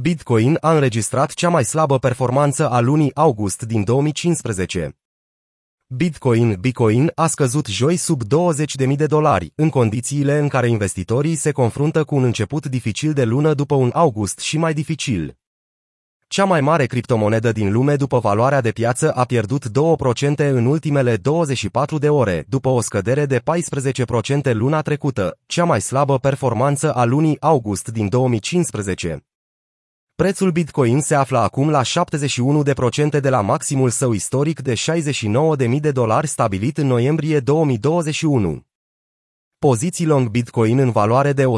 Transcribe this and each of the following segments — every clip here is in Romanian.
Bitcoin a înregistrat cea mai slabă performanță a lunii august din 2015. Bitcoin Bitcoin a scăzut joi sub 20.000 de dolari, în condițiile în care investitorii se confruntă cu un început dificil de lună după un august și mai dificil. Cea mai mare criptomonedă din lume după valoarea de piață a pierdut 2% în ultimele 24 de ore, după o scădere de 14% luna trecută, cea mai slabă performanță a lunii august din 2015. Prețul Bitcoin se află acum la 71% de la maximul său istoric de 69.000 de dolari stabilit în noiembrie 2021. Poziții long Bitcoin în valoare de 166,42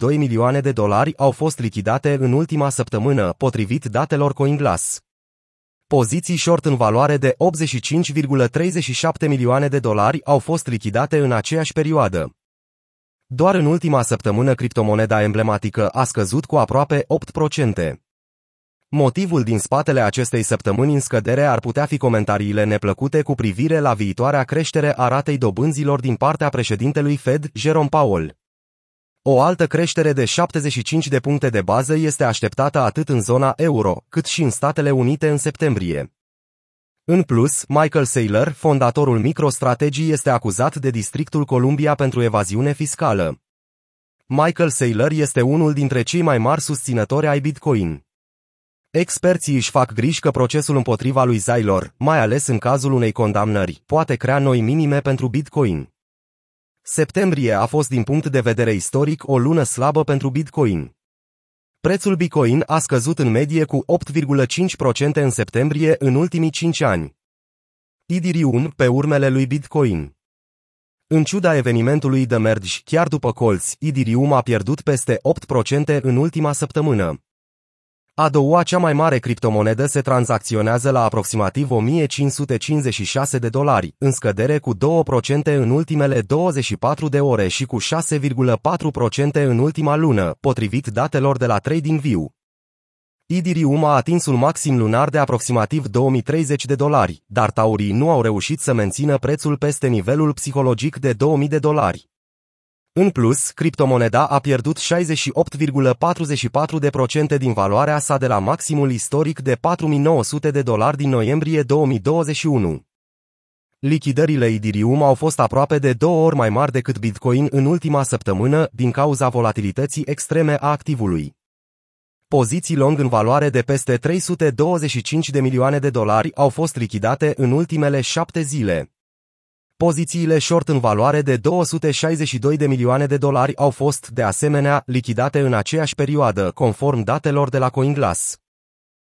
milioane de dolari au fost lichidate în ultima săptămână, potrivit datelor CoinGlass. Poziții short în valoare de 85,37 milioane de dolari au fost lichidate în aceeași perioadă. Doar în ultima săptămână criptomoneda emblematică a scăzut cu aproape 8%. Motivul din spatele acestei săptămâni în scădere ar putea fi comentariile neplăcute cu privire la viitoarea creștere a ratei dobânzilor din partea președintelui Fed, Jerome Powell. O altă creștere de 75 de puncte de bază este așteptată atât în zona euro, cât și în Statele Unite în septembrie. În plus, Michael Saylor, fondatorul MicroStrategy, este acuzat de Districtul Columbia pentru evaziune fiscală. Michael Saylor este unul dintre cei mai mari susținători ai Bitcoin. Experții își fac griji că procesul împotriva lui Saylor, mai ales în cazul unei condamnări, poate crea noi minime pentru Bitcoin. Septembrie a fost din punct de vedere istoric o lună slabă pentru Bitcoin. Prețul Bitcoin a scăzut în medie cu 8,5% în septembrie în ultimii 5 ani. Ethereum pe urmele lui Bitcoin. În ciuda evenimentului de merge, chiar după colți, Ethereum a pierdut peste 8% în ultima săptămână. A doua cea mai mare criptomonedă se tranzacționează la aproximativ 1556 de dolari, în scădere cu 2% în ultimele 24 de ore și cu 6,4% în ultima lună, potrivit datelor de la TradingView. Ethereum a atins un maxim lunar de aproximativ 2030 de dolari, dar taurii nu au reușit să mențină prețul peste nivelul psihologic de 2000 de dolari. În plus, criptomoneda a pierdut 68,44% din valoarea sa de la maximul istoric de 4900 de dolari din noiembrie 2021. Lichidările Ethereum au fost aproape de două ori mai mari decât Bitcoin în ultima săptămână din cauza volatilității extreme a activului. Poziții long în valoare de peste 325 de milioane de dolari au fost lichidate în ultimele șapte zile. Pozițiile short în valoare de 262 de milioane de dolari au fost, de asemenea, lichidate în aceeași perioadă, conform datelor de la CoinGlass.